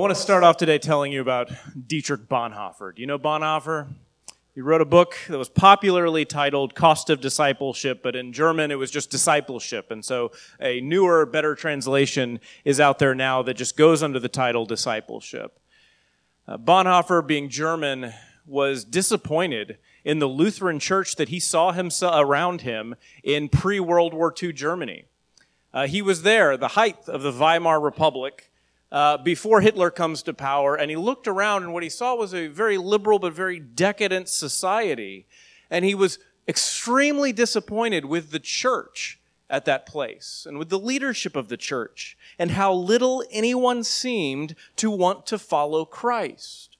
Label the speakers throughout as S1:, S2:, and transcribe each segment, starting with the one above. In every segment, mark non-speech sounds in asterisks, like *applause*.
S1: want to start off today telling you about Dietrich Bonhoeffer. Do you know Bonhoeffer? He wrote a book that was popularly titled Cost of Discipleship, but in German it was just Discipleship. And so a newer, better translation is out there now that just goes under the title Discipleship. Uh, Bonhoeffer, being German, was disappointed in the Lutheran church that he saw himself around him in pre World War II Germany. Uh, he was there, the height of the Weimar Republic, uh, before Hitler comes to power, and he looked around, and what he saw was a very liberal but very decadent society. And he was extremely disappointed with the church at that place and with the leadership of the church and how little anyone seemed to want to follow Christ.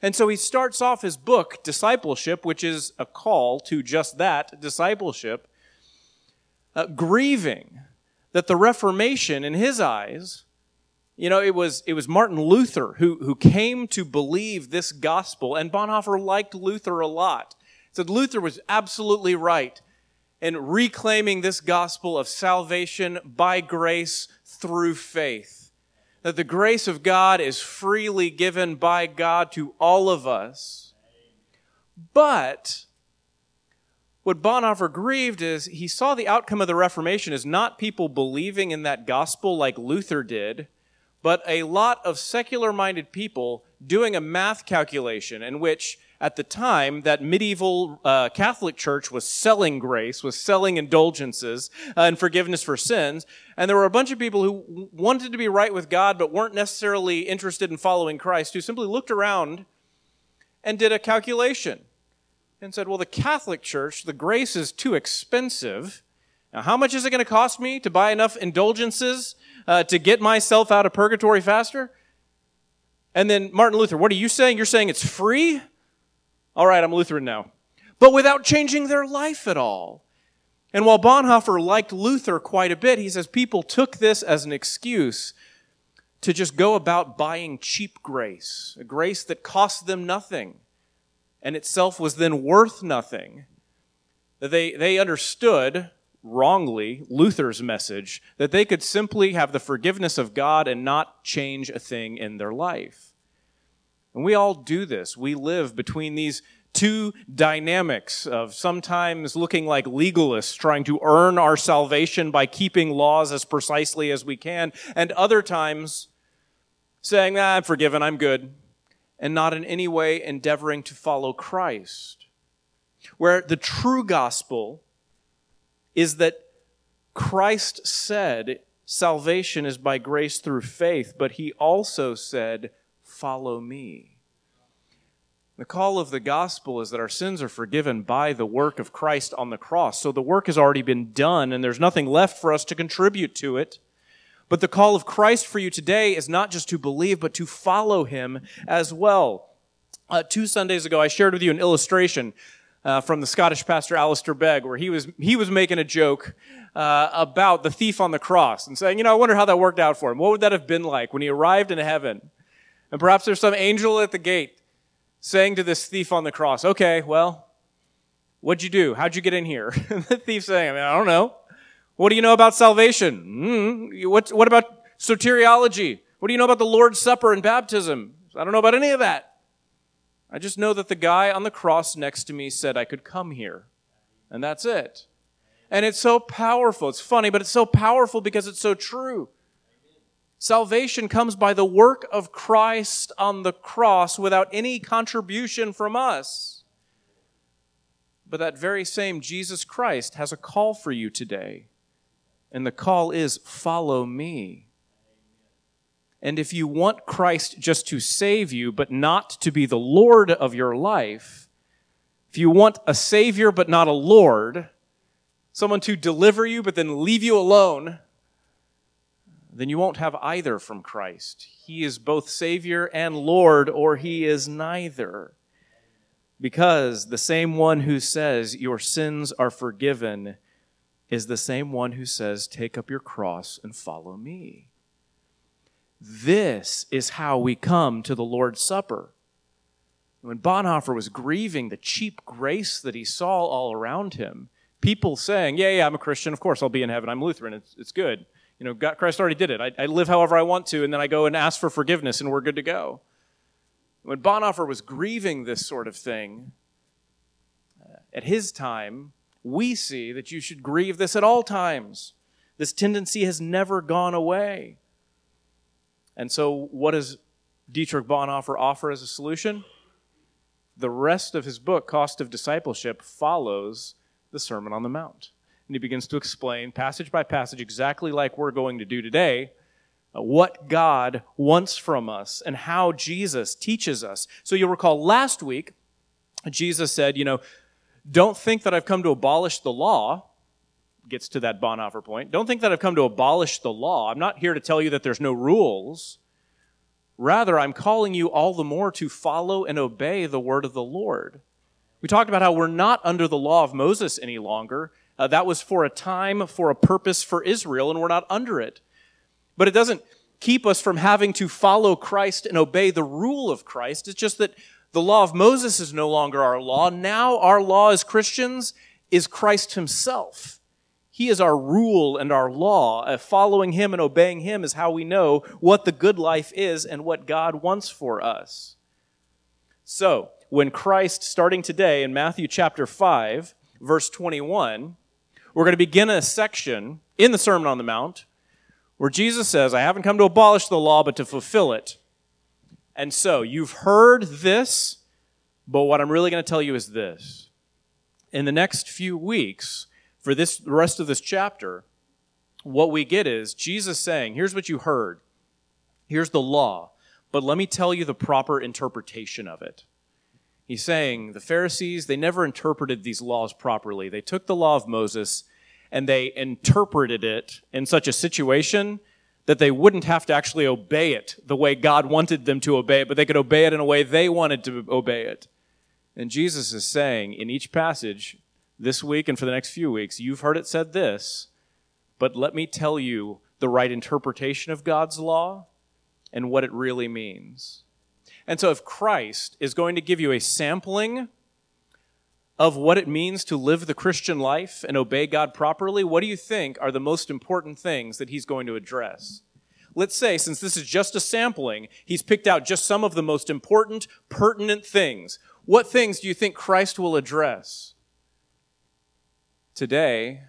S1: And so he starts off his book, Discipleship, which is a call to just that, discipleship, uh, grieving that the Reformation, in his eyes, you know, it was, it was Martin Luther who, who came to believe this gospel, and Bonhoeffer liked Luther a lot. Said Luther was absolutely right in reclaiming this gospel of salvation by grace through faith. That the grace of God is freely given by God to all of us. But what Bonhoeffer grieved is he saw the outcome of the Reformation as not people believing in that gospel like Luther did, but a lot of secular minded people doing a math calculation in which at the time that medieval uh, catholic church was selling grace was selling indulgences uh, and forgiveness for sins and there were a bunch of people who wanted to be right with god but weren't necessarily interested in following christ who simply looked around and did a calculation and said well the catholic church the grace is too expensive. Now how much is it going to cost me to buy enough indulgences uh, to get myself out of purgatory faster? And then Martin Luther, what are you saying? You're saying it's free? All right, I'm Lutheran now. But without changing their life at all. And while Bonhoeffer liked Luther quite a bit, he says people took this as an excuse to just go about buying cheap grace, a grace that cost them nothing and itself was then worth nothing. They, they understood wrongly Luther's message that they could simply have the forgiveness of God and not change a thing in their life. And we all do this. We live between these two dynamics of sometimes looking like legalists trying to earn our salvation by keeping laws as precisely as we can, and other times saying, ah, I'm forgiven, I'm good, and not in any way endeavoring to follow Christ. Where the true gospel is that Christ said salvation is by grace through faith, but he also said, Follow me. The call of the gospel is that our sins are forgiven by the work of Christ on the cross. So the work has already been done, and there's nothing left for us to contribute to it. But the call of Christ for you today is not just to believe, but to follow him as well. Uh, two Sundays ago, I shared with you an illustration uh, from the Scottish pastor Alistair Begg, where he was, he was making a joke uh, about the thief on the cross and saying, you know, I wonder how that worked out for him. What would that have been like when he arrived in heaven? And perhaps there's some angel at the gate saying to this thief on the cross, okay, well, what'd you do? How'd you get in here? *laughs* the thief saying, I mean, I don't know. What do you know about salvation? Mm, what, what about soteriology? What do you know about the Lord's Supper and baptism? I don't know about any of that. I just know that the guy on the cross next to me said I could come here. And that's it. And it's so powerful. It's funny, but it's so powerful because it's so true. Salvation comes by the work of Christ on the cross without any contribution from us. But that very same Jesus Christ has a call for you today. And the call is follow me. And if you want Christ just to save you, but not to be the Lord of your life, if you want a Savior but not a Lord, someone to deliver you but then leave you alone, then you won't have either from Christ. He is both Savior and Lord, or He is neither. Because the same one who says, Your sins are forgiven, is the same one who says, Take up your cross and follow me. This is how we come to the Lord's Supper. When Bonhoeffer was grieving the cheap grace that he saw all around him, people saying, Yeah, yeah, I'm a Christian. Of course, I'll be in heaven. I'm Lutheran. It's, it's good. You know, God, Christ already did it. I, I live however I want to, and then I go and ask for forgiveness, and we're good to go. When Bonhoeffer was grieving this sort of thing, uh, at his time, we see that you should grieve this at all times. This tendency has never gone away. And so, what does Dietrich Bonhoeffer offer as a solution? The rest of his book, Cost of Discipleship, follows the Sermon on the Mount. And he begins to explain, passage by passage, exactly like we're going to do today, uh, what God wants from us and how Jesus teaches us. So you'll recall last week, Jesus said, you know, don't think that I've come to abolish the law. Gets to that Bonhoeffer point. Don't think that I've come to abolish the law. I'm not here to tell you that there's no rules. Rather, I'm calling you all the more to follow and obey the word of the Lord. We talked about how we're not under the law of Moses any longer. Uh, that was for a time, for a purpose for Israel, and we're not under it. But it doesn't keep us from having to follow Christ and obey the rule of Christ. It's just that the law of Moses is no longer our law. Now, our law as Christians is Christ Himself. He is our rule and our law. Uh, following Him and obeying Him is how we know what the good life is and what God wants for us. So, when Christ, starting today in Matthew chapter 5, verse 21, we're going to begin a section in the Sermon on the Mount where Jesus says, I haven't come to abolish the law, but to fulfill it. And so, you've heard this, but what I'm really going to tell you is this. In the next few weeks, for this the rest of this chapter, what we get is Jesus saying, Here's what you heard. Here's the law. But let me tell you the proper interpretation of it. He's saying the Pharisees, they never interpreted these laws properly. They took the law of Moses and they interpreted it in such a situation that they wouldn't have to actually obey it the way God wanted them to obey it, but they could obey it in a way they wanted to obey it. And Jesus is saying in each passage this week and for the next few weeks, you've heard it said this, but let me tell you the right interpretation of God's law and what it really means. And so, if Christ is going to give you a sampling of what it means to live the Christian life and obey God properly, what do you think are the most important things that he's going to address? Let's say, since this is just a sampling, he's picked out just some of the most important, pertinent things. What things do you think Christ will address? Today,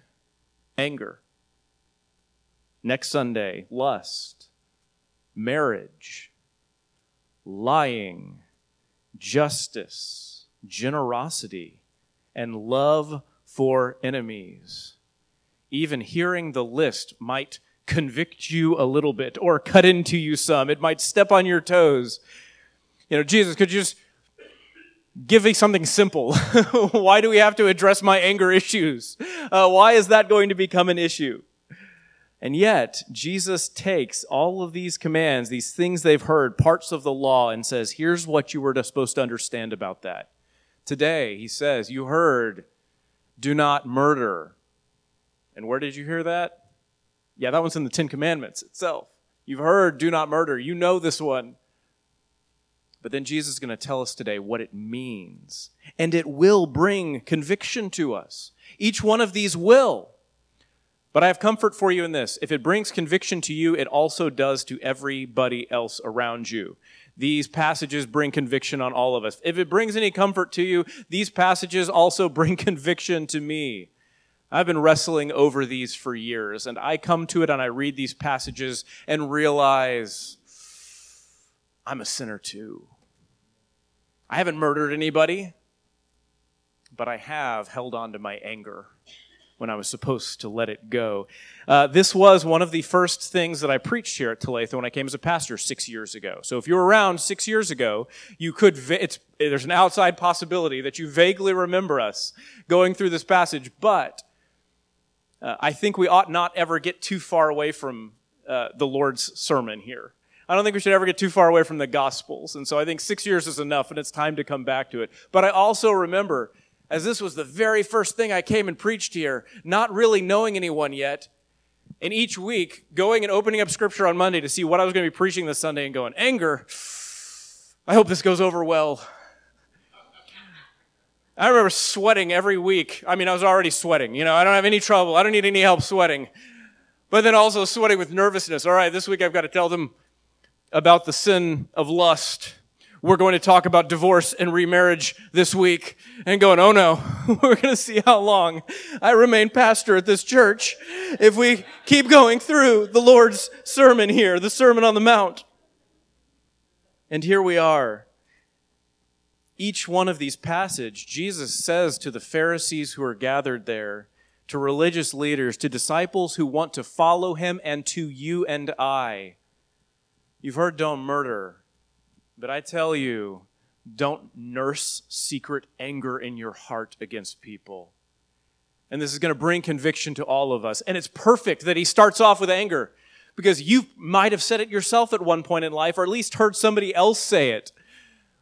S1: anger. Next Sunday, lust, marriage, lying, justice, generosity, and love for enemies. Even hearing the list might convict you a little bit or cut into you some. It might step on your toes. You know, Jesus, could you just give me something simple? *laughs* why do we have to address my anger issues? Uh, why is that going to become an issue? And yet, Jesus takes all of these commands, these things they've heard, parts of the law, and says, here's what you were supposed to understand about that. Today, he says, You heard, do not murder. And where did you hear that? Yeah, that one's in the Ten Commandments itself. You've heard, do not murder. You know this one. But then Jesus is going to tell us today what it means. And it will bring conviction to us. Each one of these will. But I have comfort for you in this. If it brings conviction to you, it also does to everybody else around you. These passages bring conviction on all of us. If it brings any comfort to you, these passages also *laughs* bring conviction to me. I've been wrestling over these for years, and I come to it and I read these passages and realize I'm a sinner too. I haven't murdered anybody, but I have held on to my anger when I was supposed to let it go. Uh, this was one of the first things that I preached here at Talitha when I came as a pastor six years ago. So if you were around six years ago, you could, there's an outside possibility that you vaguely remember us going through this passage, but uh, I think we ought not ever get too far away from uh, the Lord's sermon here. I don't think we should ever get too far away from the Gospels. And so I think six years is enough and it's time to come back to it. But I also remember as this was the very first thing I came and preached here, not really knowing anyone yet. And each week, going and opening up scripture on Monday to see what I was going to be preaching this Sunday and going, anger, I hope this goes over well. I remember sweating every week. I mean, I was already sweating. You know, I don't have any trouble. I don't need any help sweating. but then also sweating with nervousness. All right, this week I've got to tell them about the sin of lust. We're going to talk about divorce and remarriage this week and going, oh no, *laughs* we're going to see how long I remain pastor at this church if we keep going through the Lord's sermon here, the Sermon on the Mount. And here we are. Each one of these passages, Jesus says to the Pharisees who are gathered there, to religious leaders, to disciples who want to follow him, and to you and I. You've heard don't murder, but I tell you, don't nurse secret anger in your heart against people. And this is going to bring conviction to all of us. And it's perfect that he starts off with anger because you might have said it yourself at one point in life, or at least heard somebody else say it.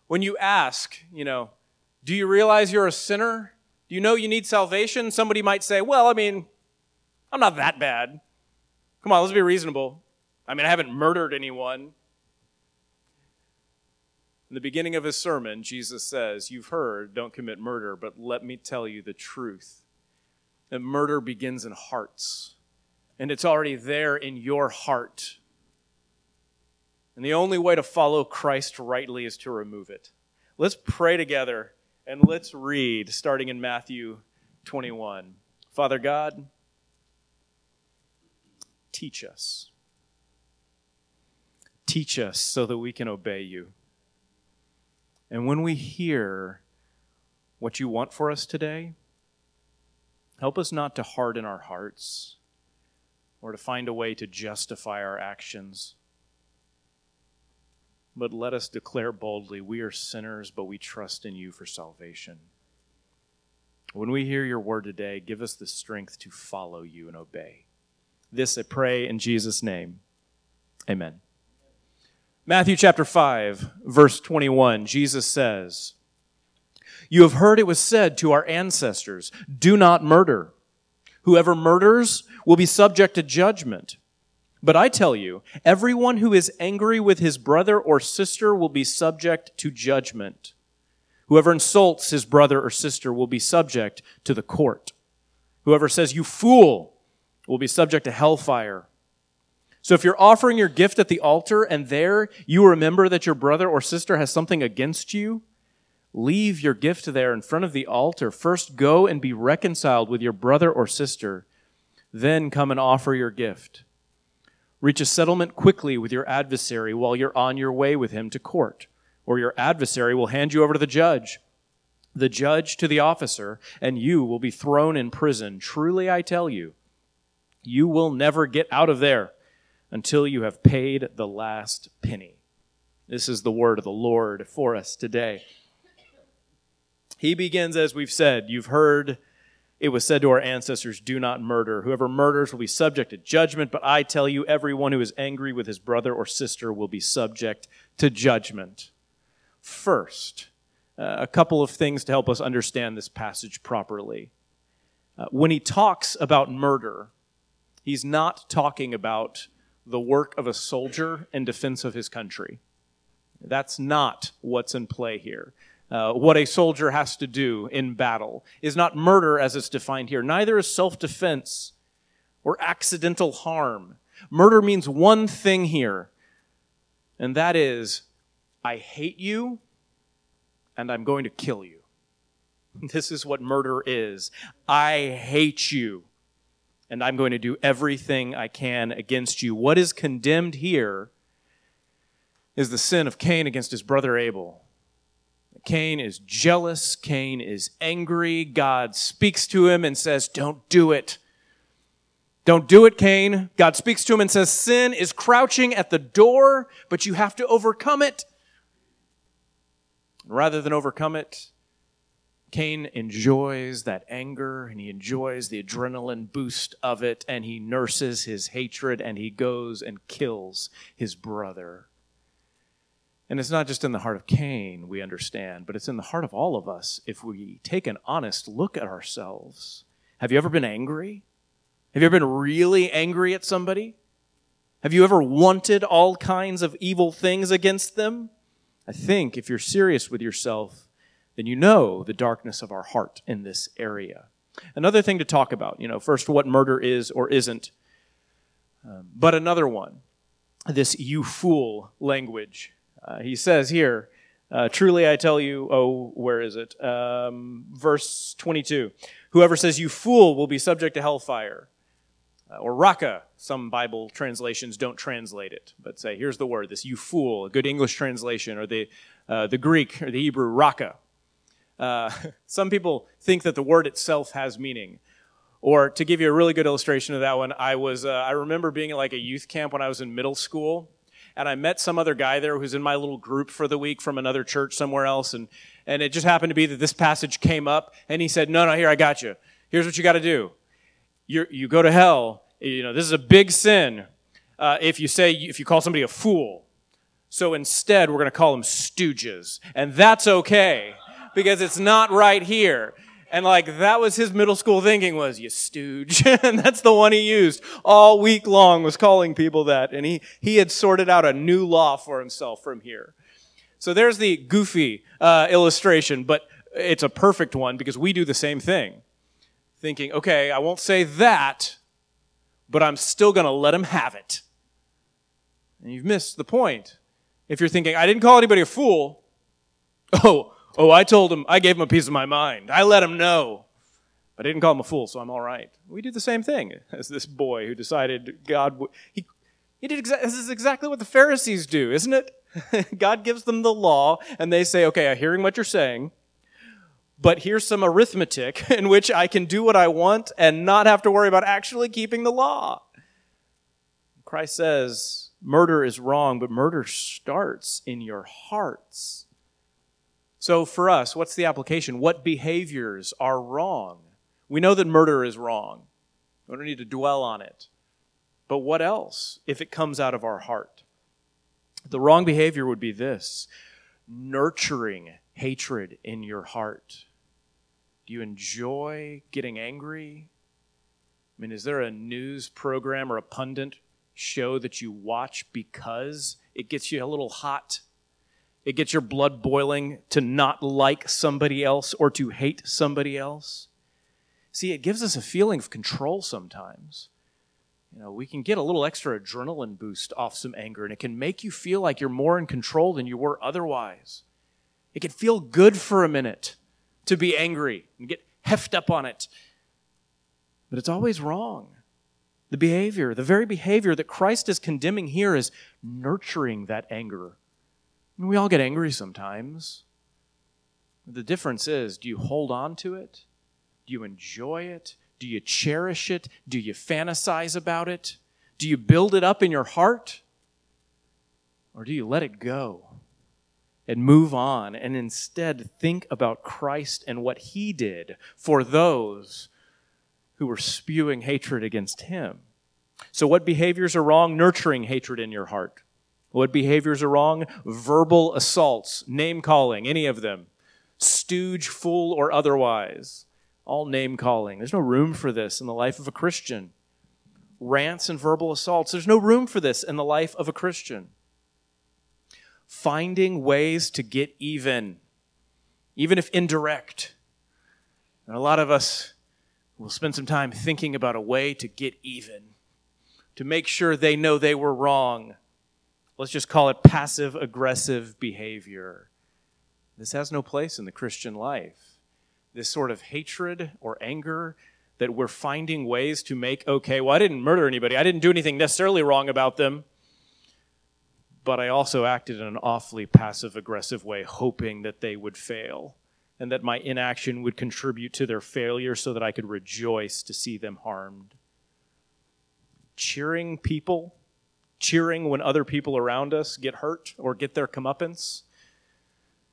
S1: When you ask, you know, do you realize you're a sinner? Do you know you need salvation? Somebody might say, well, I mean, I'm not that bad. Come on, let's be reasonable. I mean, I haven't murdered anyone. In the beginning of his sermon, Jesus says, You've heard, don't commit murder, but let me tell you the truth. That murder begins in hearts, and it's already there in your heart. And the only way to follow Christ rightly is to remove it. Let's pray together and let's read starting in Matthew 21. Father God, teach us. Teach us so that we can obey you. And when we hear what you want for us today, help us not to harden our hearts or to find a way to justify our actions. But let us declare boldly we are sinners, but we trust in you for salvation. When we hear your word today, give us the strength to follow you and obey. This I pray in Jesus' name. Amen. Matthew chapter 5, verse 21, Jesus says, You have heard it was said to our ancestors, Do not murder. Whoever murders will be subject to judgment. But I tell you, everyone who is angry with his brother or sister will be subject to judgment. Whoever insults his brother or sister will be subject to the court. Whoever says, You fool, will be subject to hellfire. So if you're offering your gift at the altar and there you remember that your brother or sister has something against you, leave your gift there in front of the altar. First go and be reconciled with your brother or sister, then come and offer your gift. Reach a settlement quickly with your adversary while you're on your way with him to court, or your adversary will hand you over to the judge, the judge to the officer, and you will be thrown in prison. Truly I tell you, you will never get out of there until you have paid the last penny. This is the word of the Lord for us today. He begins, as we've said, you've heard it was said to our ancestors, Do not murder. Whoever murders will be subject to judgment, but I tell you, everyone who is angry with his brother or sister will be subject to judgment. First, uh, a couple of things to help us understand this passage properly. Uh, when he talks about murder, he's not talking about the work of a soldier in defense of his country. That's not what's in play here. Uh, what a soldier has to do in battle is not murder as it's defined here. Neither is self defense or accidental harm. Murder means one thing here, and that is I hate you and I'm going to kill you. *laughs* This is what murder is. I hate you and I'm going to do everything I can against you. What is condemned here is the sin of Cain against his brother Abel. Cain is jealous, Cain is angry. God speaks to him and says, Don't do it. Don't do it, Cain. God speaks to him and says, Sin is crouching at the door, but you have to overcome it. Rather than overcome it, Cain enjoys that anger and he enjoys the adrenaline boost of it and he nurses his hatred and he goes and kills his brother. And it's not just in the heart of Cain, we understand, but it's in the heart of all of us if we take an honest look at ourselves. Have you ever been angry? Have you ever been really angry at somebody? Have you ever wanted all kinds of evil things against them? I think if you're serious with yourself, then you know the darkness of our heart in this area. Another thing to talk about, you know, first what murder is or isn't. Um, but another one, this you fool language. Uh, he says here, uh, truly I tell you, oh, where is it? Um, verse 22. Whoever says you fool will be subject to hellfire. Uh, or raka, some Bible translations don't translate it, but say, here's the word, this you fool, a good English translation, or the, uh, the Greek or the Hebrew, raka. Uh, *laughs* some people think that the word itself has meaning. Or to give you a really good illustration of that one, I was uh, I remember being at like a youth camp when I was in middle school, and I met some other guy there who's in my little group for the week from another church somewhere else, and and it just happened to be that this passage came up, and he said, "No, no, here I got you. Here's what you got to do. You you go to hell. You know this is a big sin uh, if you say if you call somebody a fool. So instead, we're going to call them stooges, and that's okay." Because it's not right here. And like that was his middle school thinking was, you stooge. *laughs* and that's the one he used all week long was calling people that. And he, he had sorted out a new law for himself from here. So there's the goofy uh, illustration, but it's a perfect one because we do the same thing. Thinking, okay, I won't say that, but I'm still going to let him have it. And you've missed the point. If you're thinking, I didn't call anybody a fool. *laughs* Oh, Oh, I told him, I gave him a piece of my mind. I let him know. I didn't call him a fool, so I'm all right. We do the same thing *laughs* as this boy who decided God, he, he did exa- this is exactly what the Pharisees do, isn't it? *laughs* God gives them the law, and they say, okay, I'm hearing what you're saying, but here's some arithmetic *laughs* in which I can do what I want and not have to worry about actually keeping the law. Christ says, murder is wrong, but murder starts in your hearts. So, for us, what's the application? What behaviors are wrong? We know that murder is wrong. We don't need to dwell on it. But what else if it comes out of our heart? The wrong behavior would be this nurturing hatred in your heart. Do you enjoy getting angry? I mean, is there a news program or a pundit show that you watch because it gets you a little hot it gets your blood boiling to not like somebody else or to hate somebody else. See, it gives us a feeling of control sometimes. You know, we can get a little extra adrenaline boost off some anger, and it can make you feel like you're more in control than you were otherwise. It can feel good for a minute to be angry and get heft up on it. But it's always wrong. The behavior, the very behavior that Christ is condemning here, is nurturing that anger we all get angry sometimes. The difference is do you hold on to it? Do you enjoy it? Do you cherish it? Do you fantasize about it? Do you build it up in your heart? Or do you let it go and move on and instead think about Christ and what he did for those who were spewing hatred against him? So, what behaviors are wrong? Nurturing hatred in your heart. What behaviors are wrong? Verbal assaults, name calling, any of them. Stooge, fool, or otherwise. All name calling. There's no room for this in the life of a Christian. Rants and verbal assaults. There's no room for this in the life of a Christian. Finding ways to get even, even if indirect. And a lot of us will spend some time thinking about a way to get even, to make sure they know they were wrong let's just call it passive aggressive behavior. This has no place in the Christian life. This sort of hatred or anger that we're finding ways to make okay, well, I didn't murder anybody, I didn't do anything necessarily wrong about them, but I also acted in an awfully passive aggressive way, hoping that they would fail and that my inaction would contribute to their failure so that I could rejoice to see them harmed. Cheering people cheering when other people around us get hurt or get their comeuppance.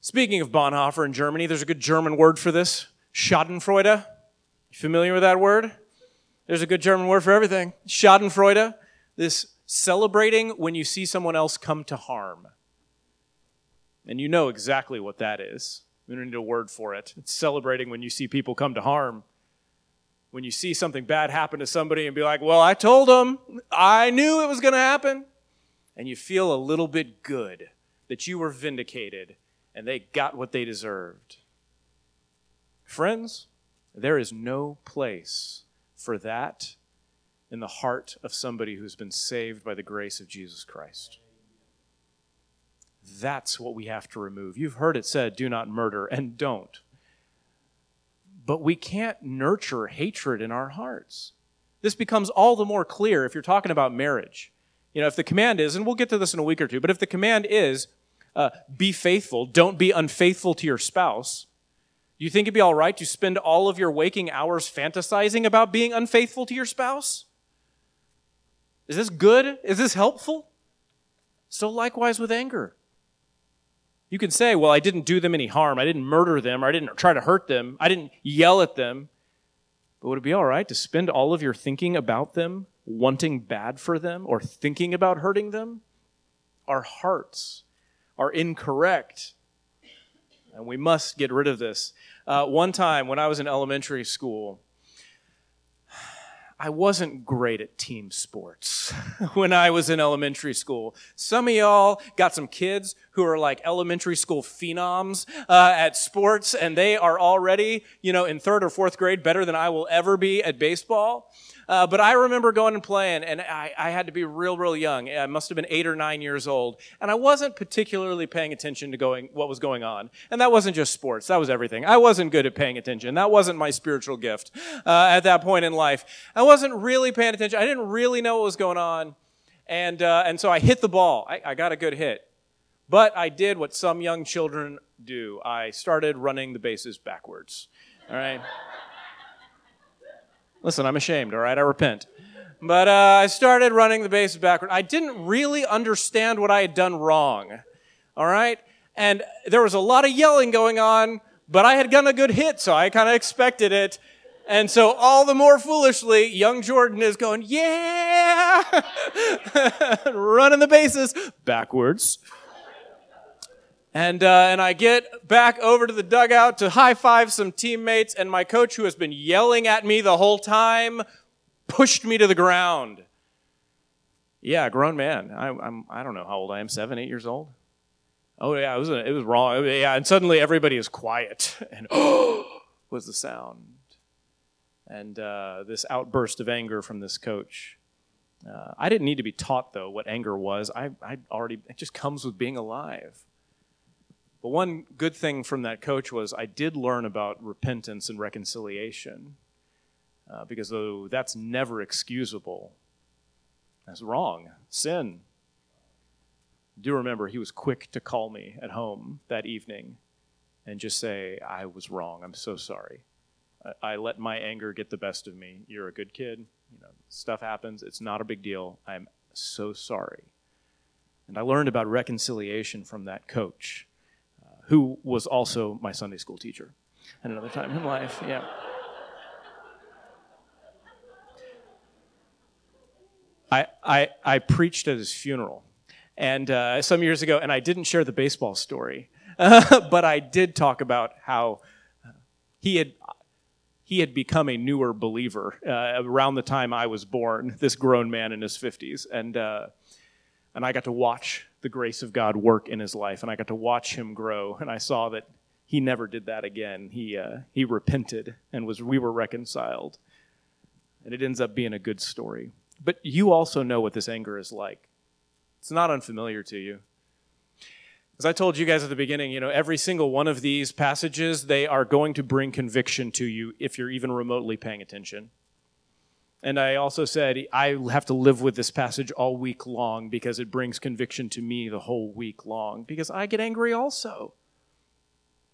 S1: Speaking of Bonhoeffer in Germany, there's a good German word for this Schadenfreude. You familiar with that word? There's a good German word for everything. Schadenfreude, this celebrating when you see someone else come to harm. And you know exactly what that is. We don't need a word for it. It's celebrating when you see people come to harm when you see something bad happen to somebody and be like, well, I told them, I knew it was going to happen. And you feel a little bit good that you were vindicated and they got what they deserved. Friends, there is no place for that in the heart of somebody who's been saved by the grace of Jesus Christ. That's what we have to remove. You've heard it said, do not murder, and don't. But we can't nurture hatred in our hearts. This becomes all the more clear if you're talking about marriage. You know, if the command is, and we'll get to this in a week or two, but if the command is, uh, be faithful, don't be unfaithful to your spouse, do you think it'd be all right to spend all of your waking hours fantasizing about being unfaithful to your spouse? Is this good? Is this helpful? So, likewise with anger. You can say, well, I didn't do them any harm. I didn't murder them, or I didn't try to hurt them. I didn't yell at them. But would it be all right to spend all of your thinking about them, wanting bad for them, or thinking about hurting them? Our hearts are incorrect. And we must get rid of this. Uh, one time when I was in elementary school, I wasn't great at team sports *laughs* when I was in elementary school. Some of y'all got some kids who are like elementary school phenoms uh, at sports, and they are already, you know, in third or fourth grade better than I will ever be at baseball. Uh, but I remember going and playing, and I, I, had to be real, real young. I must have been eight or nine years old, and I wasn't particularly paying attention to going what was going on. And that wasn't just sports; that was everything. I wasn't good at paying attention. That wasn't my spiritual gift uh, at that point in life. I wasn't really paying attention. I didn't really know what was going on, and uh, and so I hit the ball. I, I got a good hit, but I did what some young children do. I started running the bases backwards. All right. Listen, I'm ashamed, all right? I repent. But uh, I started running the bases backward. I didn't really understand what I had done wrong, all right? And there was a lot of yelling going on, but I had gotten a good hit, so I kind of expected it. And so, all the more foolishly, young Jordan is going, Yeah! *laughs* running the bases backwards. And, uh, and I get back over to the dugout to high five some teammates, and my coach, who has been yelling at me the whole time, pushed me to the ground. Yeah, grown man. I, I'm, I don't know how old I am, seven, eight years old. Oh, yeah, it was, it was wrong. Yeah, and suddenly everybody is quiet, *laughs* and oh, *gasps* was the sound. And uh, this outburst of anger from this coach. Uh, I didn't need to be taught, though, what anger was. I, I already, it just comes with being alive. But one good thing from that coach was I did learn about repentance and reconciliation. Uh, because though that's never excusable, that's wrong, sin. Do remember he was quick to call me at home that evening and just say, I was wrong. I'm so sorry. I, I let my anger get the best of me. You're a good kid. You know, stuff happens. It's not a big deal. I'm so sorry. And I learned about reconciliation from that coach who was also my Sunday school teacher at another time in life. Yeah. I, I, I preached at his funeral and uh, some years ago, and I didn't share the baseball story, *laughs* but I did talk about how he had he had become a newer believer uh, around the time I was born. *laughs* This grown man in his fifties, and uh, and I got to watch the grace of God work in his life, and I got to watch him grow, and I saw that he never did that again. He uh, he repented and was we were reconciled, and it ends up being a good story. But you also know what this anger is like. It's not unfamiliar to you. As I told you guys at the beginning, you know, every single one of these passages, they are going to bring conviction to you if you're even remotely paying attention. And I also said, I have to live with this passage all week long because it brings conviction to me the whole week long because I get angry also.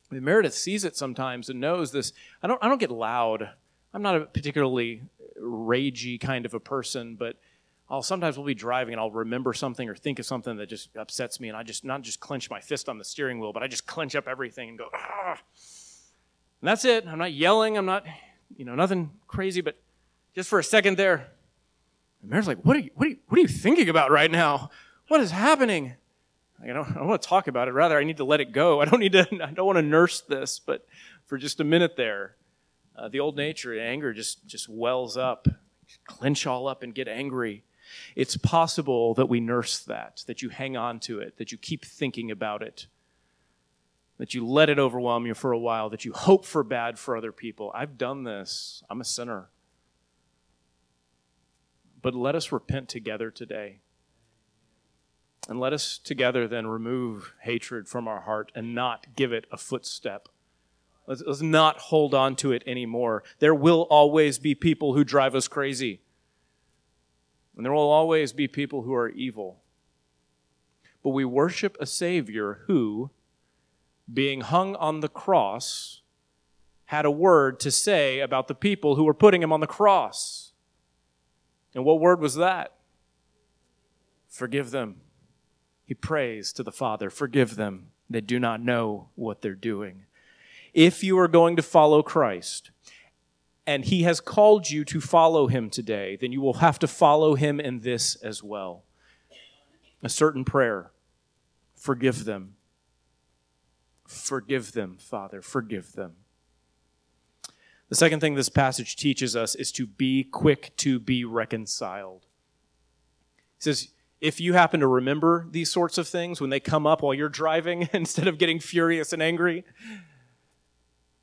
S1: I mean, Meredith sees it sometimes and knows this. I don't, I don't get loud. I'm not a particularly ragey kind of a person, but I'll sometimes we'll be driving and I'll remember something or think of something that just upsets me, and I just not just clench my fist on the steering wheel, but I just clench up everything and go, ah. And that's it. I'm not yelling. I'm not, you know, nothing crazy, but just for a second there. And Mary's like, what are you, what are you, what are you thinking about right now? What is happening? I don't, I don't want to talk about it. Rather, I need to let it go. I don't need to, *laughs* I don't want to nurse this, but for just a minute there, uh, the old nature, anger just, just wells up, clench all up and get angry. It's possible that we nurse that, that you hang on to it, that you keep thinking about it, that you let it overwhelm you for a while, that you hope for bad for other people. I've done this. I'm a sinner. But let us repent together today. And let us together then remove hatred from our heart and not give it a footstep. Let's, let's not hold on to it anymore. There will always be people who drive us crazy. And there will always be people who are evil. But we worship a Savior who, being hung on the cross, had a word to say about the people who were putting him on the cross. And what word was that? Forgive them. He prays to the Father, Forgive them. They do not know what they're doing. If you are going to follow Christ, and He has called you to follow Him today, then you will have to follow Him in this as well. A certain prayer Forgive them. Forgive them, Father. Forgive them. The second thing this passage teaches us is to be quick to be reconciled. He says, if you happen to remember these sorts of things when they come up while you're driving, *laughs* instead of getting furious and angry,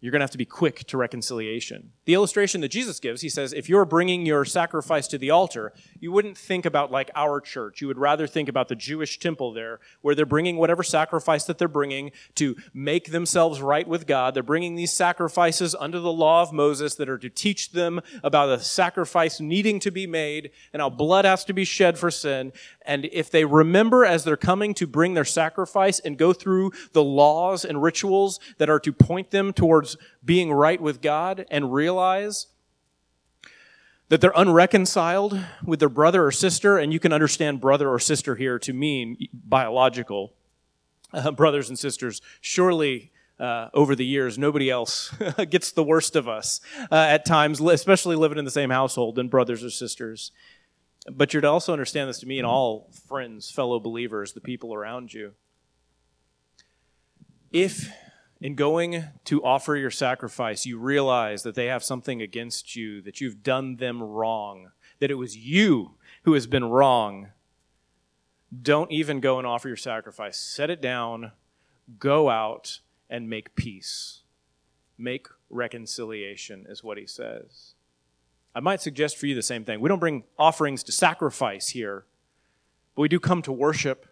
S1: you're going to have to be quick to reconciliation. The illustration that Jesus gives, he says, if you're bringing your sacrifice to the altar, you wouldn't think about like our church. You would rather think about the Jewish temple there, where they're bringing whatever sacrifice that they're bringing to make themselves right with God. They're bringing these sacrifices under the law of Moses that are to teach them about a sacrifice needing to be made and how blood has to be shed for sin. And if they remember as they're coming to bring their sacrifice and go through the laws and rituals that are to point them towards being right with God and realize that they're unreconciled with their brother or sister, and you can understand brother or sister here to mean biological uh, brothers and sisters. Surely, uh, over the years, nobody else *laughs* gets the worst of us uh, at times, especially living in the same household than brothers or sisters. But you're to also understand this to mean all friends, fellow believers, the people around you. If in going to offer your sacrifice, you realize that they have something against you, that you've done them wrong, that it was you who has been wrong. Don't even go and offer your sacrifice. Set it down, go out, and make peace. Make reconciliation, is what he says. I might suggest for you the same thing. We don't bring offerings to sacrifice here, but we do come to worship.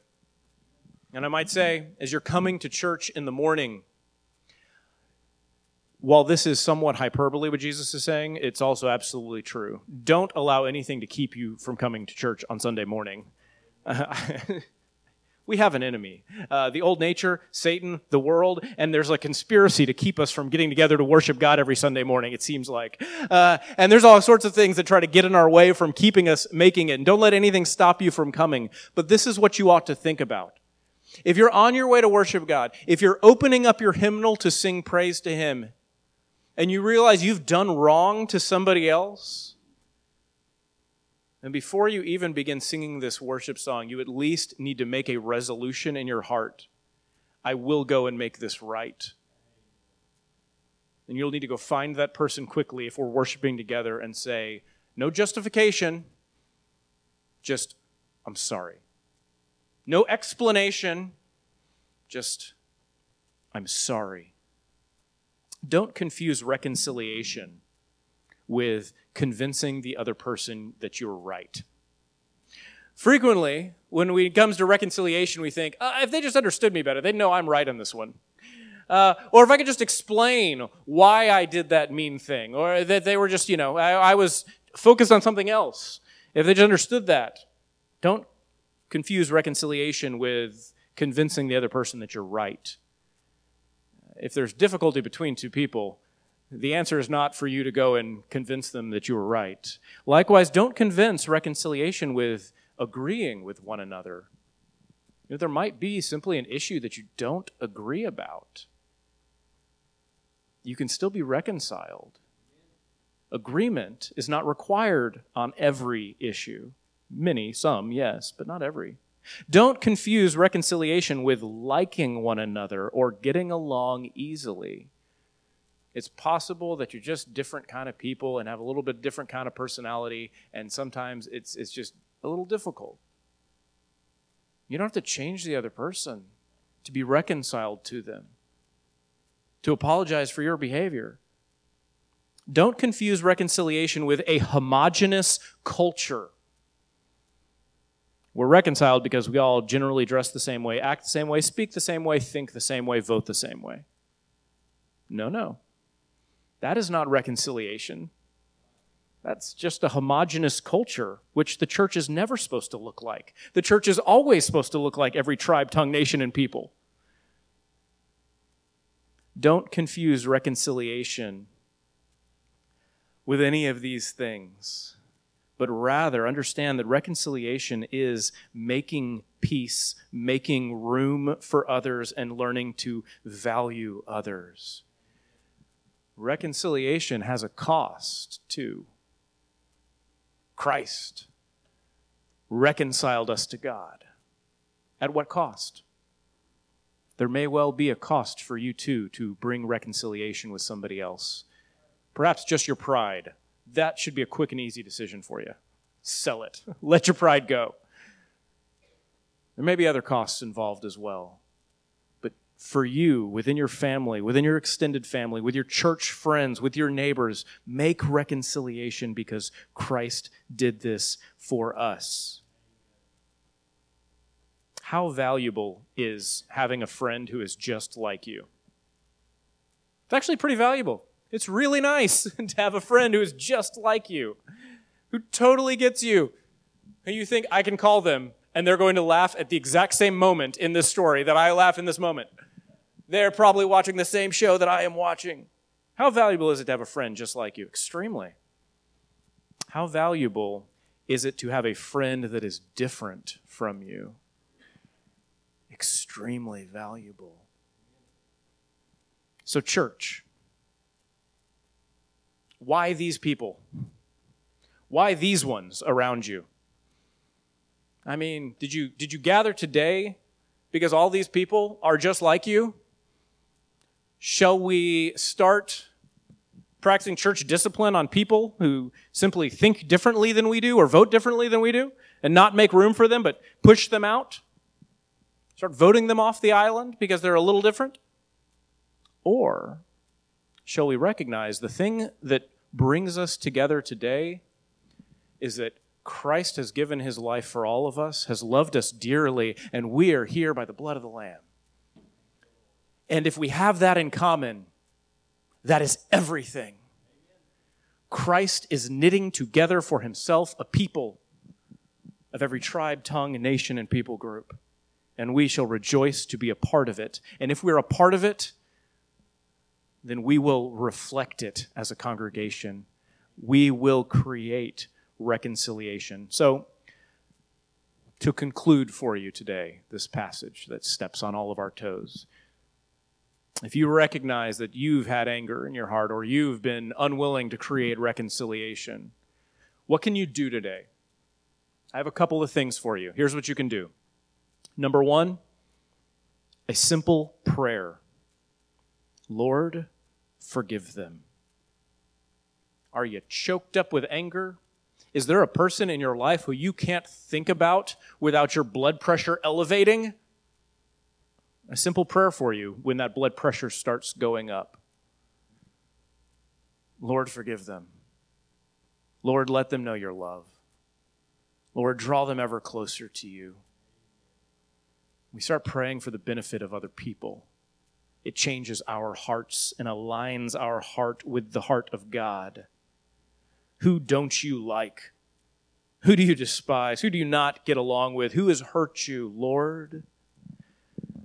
S1: And I might say, as you're coming to church in the morning, while this is somewhat hyperbole what Jesus is saying, it's also absolutely true. Don't allow anything to keep you from coming to church on Sunday morning. *laughs* We have an enemy uh, the old nature, Satan, the world, and there's a conspiracy to keep us from getting together to worship God every Sunday morning, it seems like. Uh, and there's all sorts of things that try to get in our way from keeping us making it. And don't let anything stop you from coming. But this is what you ought to think about. If you're on your way to worship God, if you're opening up your hymnal to sing praise to Him, and you realize you've done wrong to somebody else, and before you even begin singing this worship song, you at least need to make a resolution in your heart I will go and make this right. And you'll need to go find that person quickly if we're worshiping together and say, No justification, just, I'm sorry. No explanation, just, I'm sorry. Don't confuse reconciliation with convincing the other person that you're right. Frequently, when it comes to reconciliation, we think, uh, if they just understood me better, they'd know I'm right on this one. Uh, or if I could just explain why I did that mean thing, or that they were just, you know, I, I was focused on something else. If they just understood that, don't confuse reconciliation with convincing the other person that you're right if there's difficulty between two people, the answer is not for you to go and convince them that you were right. Likewise, don't convince reconciliation with agreeing with one another. You know, there might be simply an issue that you don't agree about. You can still be reconciled. Agreement is not required on every issue. Many, some, yes, but not every. Don't confuse reconciliation with liking one another or getting along easily. It's possible that you're just different kind of people and have a little bit different kind of personality, and sometimes it's, it's just a little difficult. You don't have to change the other person to be reconciled to them, to apologize for your behavior. Don't confuse reconciliation with a homogenous culture We're reconciled because we all generally dress the same way, act the same way, speak the same way, think the same way, vote the same way. No, no. That is not reconciliation. That's just a homogenous culture, which the church is never supposed to look like. The church is always supposed to look like every tribe, tongue, nation, and people. Don't confuse reconciliation with any of these things, but rather understand that reconciliation is making peace, making room for others, and learning to value others. Reconciliation has a cost, too. Christ reconciled us to God. At what cost? There may well be a cost for you too to bring reconciliation with somebody else. Perhaps just your pride. That should be a quick and easy decision for you. Sell it. *laughs* Let your pride go. There may be other costs involved as well. But for you, within your family, within your extended family, with your church friends, with your neighbors, make reconciliation because Christ did this for us. How valuable is having a friend who is just like you? It's actually pretty valuable. It's really nice *laughs* to have a friend who is just like you, who totally gets you, who you think I can call them and they're going to laugh at the exact same moment in this story that I laugh in this moment. They're probably watching the same show that I am watching. How valuable is it to have a friend just like you? Extremely. How valuable is it to have a friend that is different from you? Extremely valuable. So, church, why these people? Why these ones around you? I mean, did you did you gather today because all these people are just like you? Shall we start practicing church discipline on people who simply think differently than we do or vote differently than we do and not make room for them but push them out? Start voting them off the island because they're a little different? Or shall we recognize the thing that brings us together today is that Christ has given his life for all of us, has loved us dearly, and we are here by the blood of the Lamb. And if we have that in common, that is everything. Christ is knitting together for himself a people of every tribe, tongue, nation, and people group. And we shall rejoice to be a part of it. And if we're a part of it, then we will reflect it as a congregation. We will create reconciliation. So, to conclude for you today, this passage that steps on all of our toes. If you recognize that you've had anger in your heart or you've been unwilling to create reconciliation, what can you do today? I have a couple of things for you. Here's what you can do. Number one, a simple prayer Lord, forgive them. Are you choked up with anger? Is there a person in your life who you can't think about without your blood pressure elevating? A simple prayer for you when that blood pressure starts going up. Lord, forgive them. Lord, let them know your love. Lord, draw them ever closer to you. We start praying for the benefit of other people it changes our hearts and aligns our heart with the heart of God. Who don't you like? Who do you despise? Who do you not get along with? Who has hurt you, Lord?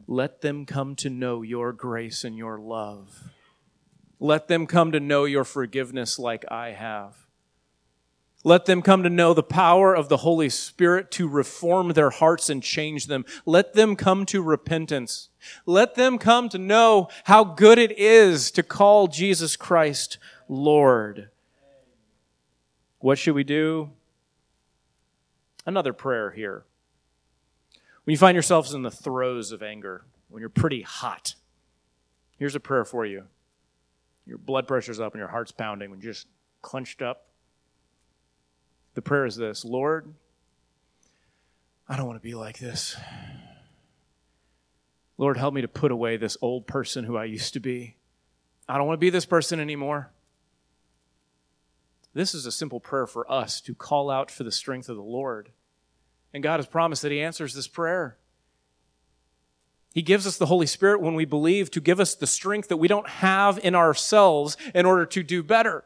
S1: Let them come to know your grace and your love. Let them come to know your forgiveness like I have. Let them come to know the power of the Holy Spirit to reform their hearts and change them. Let them come to repentance. Let them come to know how good it is to call Jesus Christ Lord. What should we do? Another prayer here. When you find yourselves in the throes of anger, when you're pretty hot, here's a prayer for you. Your blood pressure's up and your heart's pounding, when you're just clenched up the prayer is this Lord, I don't want to be like this. Lord, help me to put away this old person who I used to be. I don't want to be this person anymore. This is a simple prayer for us to call out for the strength of the Lord And God has promised that He answers this prayer. He gives us the Holy Spirit when we believe to give us the strength that we don't have in ourselves in order to do better.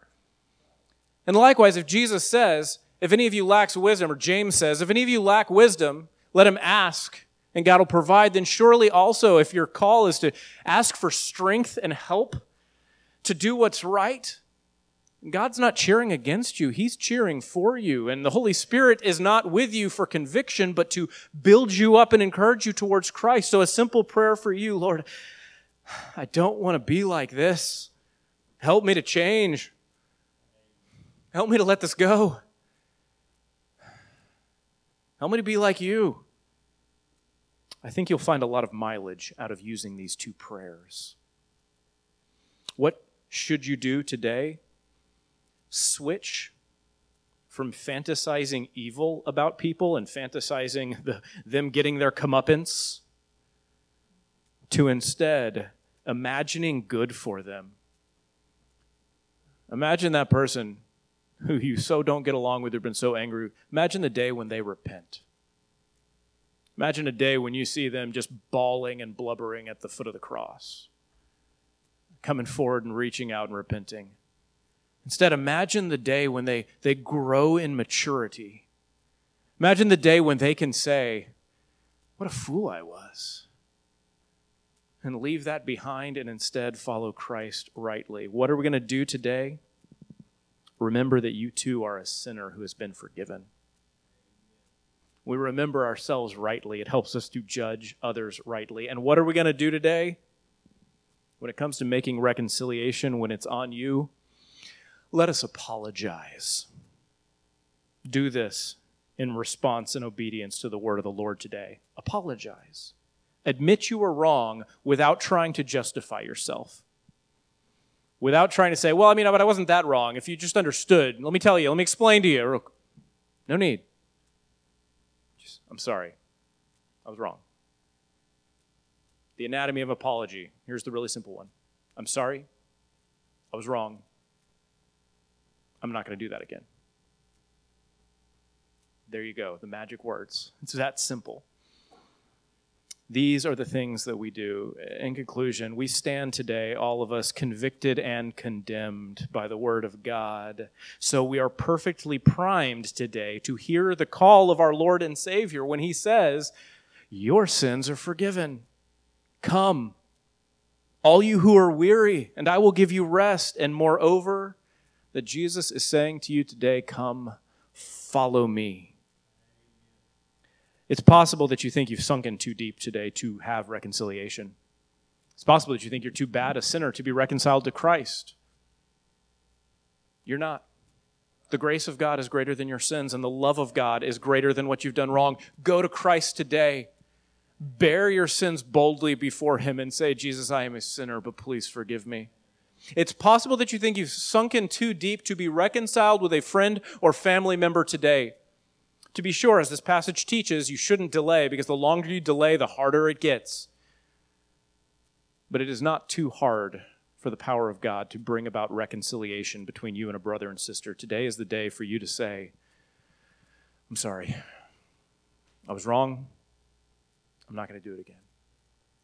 S1: And likewise, if Jesus says, if any of you lacks wisdom, or James says, if any of you lack wisdom, let him ask, and God will provide, then surely also, if your call is to ask for strength and help to do what's right, God's not cheering against you, He's cheering for you. And the Holy Spirit is not with you for conviction, but to build you up and encourage you towards Christ. So, a simple prayer for you Lord, I don't want to be like this. Help me to change. Help me to let this go. Me to be like you. I think you'll find a lot of mileage out of using these two prayers. What should you do today? Switch from fantasizing evil about people and fantasizing the, them getting their comeuppance to instead imagining good for them. Imagine that person who you so don't get along with Who've been so angry. Imagine the day when they repent. Imagine a day when you see them just bawling and blubbering at the foot of the cross, coming forward and reaching out and repenting. Instead, imagine the day when they, they grow in maturity. Imagine the day when they can say, What a fool I was. And leave that behind and instead follow Christ rightly. What are we going to do today? Remember that you too are a sinner who has been forgiven. We remember ourselves rightly. It helps us to judge others rightly. And what are we going to do today? When it comes to making reconciliation, when it's on you, let us apologize. Do this in response and obedience to the word of the Lord today. Apologize. Admit you were wrong without trying to justify yourself without trying to say, well, I mean, but I wasn't that wrong. If you just understood, let me tell you, let me explain to you. No need. Just, I'm sorry. I was wrong. The anatomy of apology. Here's the really simple one I'm sorry. I was wrong. I'm not going to do that again. There you go, the magic words. It's that simple. These are the things that we do. In conclusion, we stand today, all of us, convicted and condemned by the Word of God. So we are perfectly primed today to hear the call of our Lord and Savior when He says, Your sins are forgiven. Come, all you who are weary, and I will give you rest. And moreover, that Jesus is saying to you today, Come, follow me. It's possible that you think you've sunken too deep today to have reconciliation. It's possible that you think you're too bad a sinner to be reconciled to Christ. You're not. The grace of God is greater than your sins, and the love of God is greater than what you've done wrong. Go to Christ today. Bear your sins boldly before Him and say, Jesus, I am a sinner, but please forgive me. It's possible that you think you've sunken too deep to be reconciled with a friend or family member today. To be sure, as this passage teaches, you shouldn't delay because the longer you delay, the harder it gets. But it is not too hard for the power of God to bring about reconciliation between you and a brother and sister. Today is the day for you to say, I'm sorry. I was wrong. I'm not going to do it again.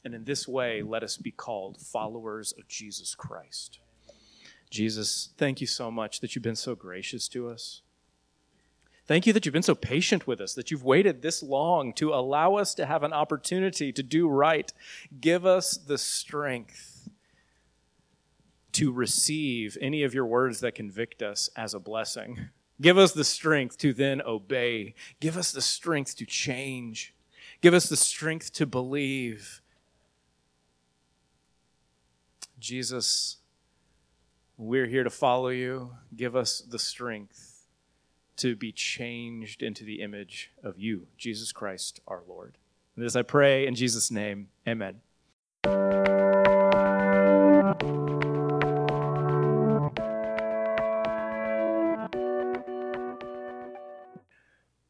S1: And in this way, let us be called followers of Jesus Christ. Jesus, thank you so much that you've been so gracious to us. Thank you that you've been so patient with us, that you've waited this long to allow us to have an opportunity to do right. Give us the strength to receive any of your words that convict us as a blessing. Give us the strength to then obey. Give us the strength to change. Give us the strength to believe. Jesus, we're here to follow you. Give us the strength to be changed into the image of you, Jesus Christ our Lord. And this I pray in Jesus' name, amen.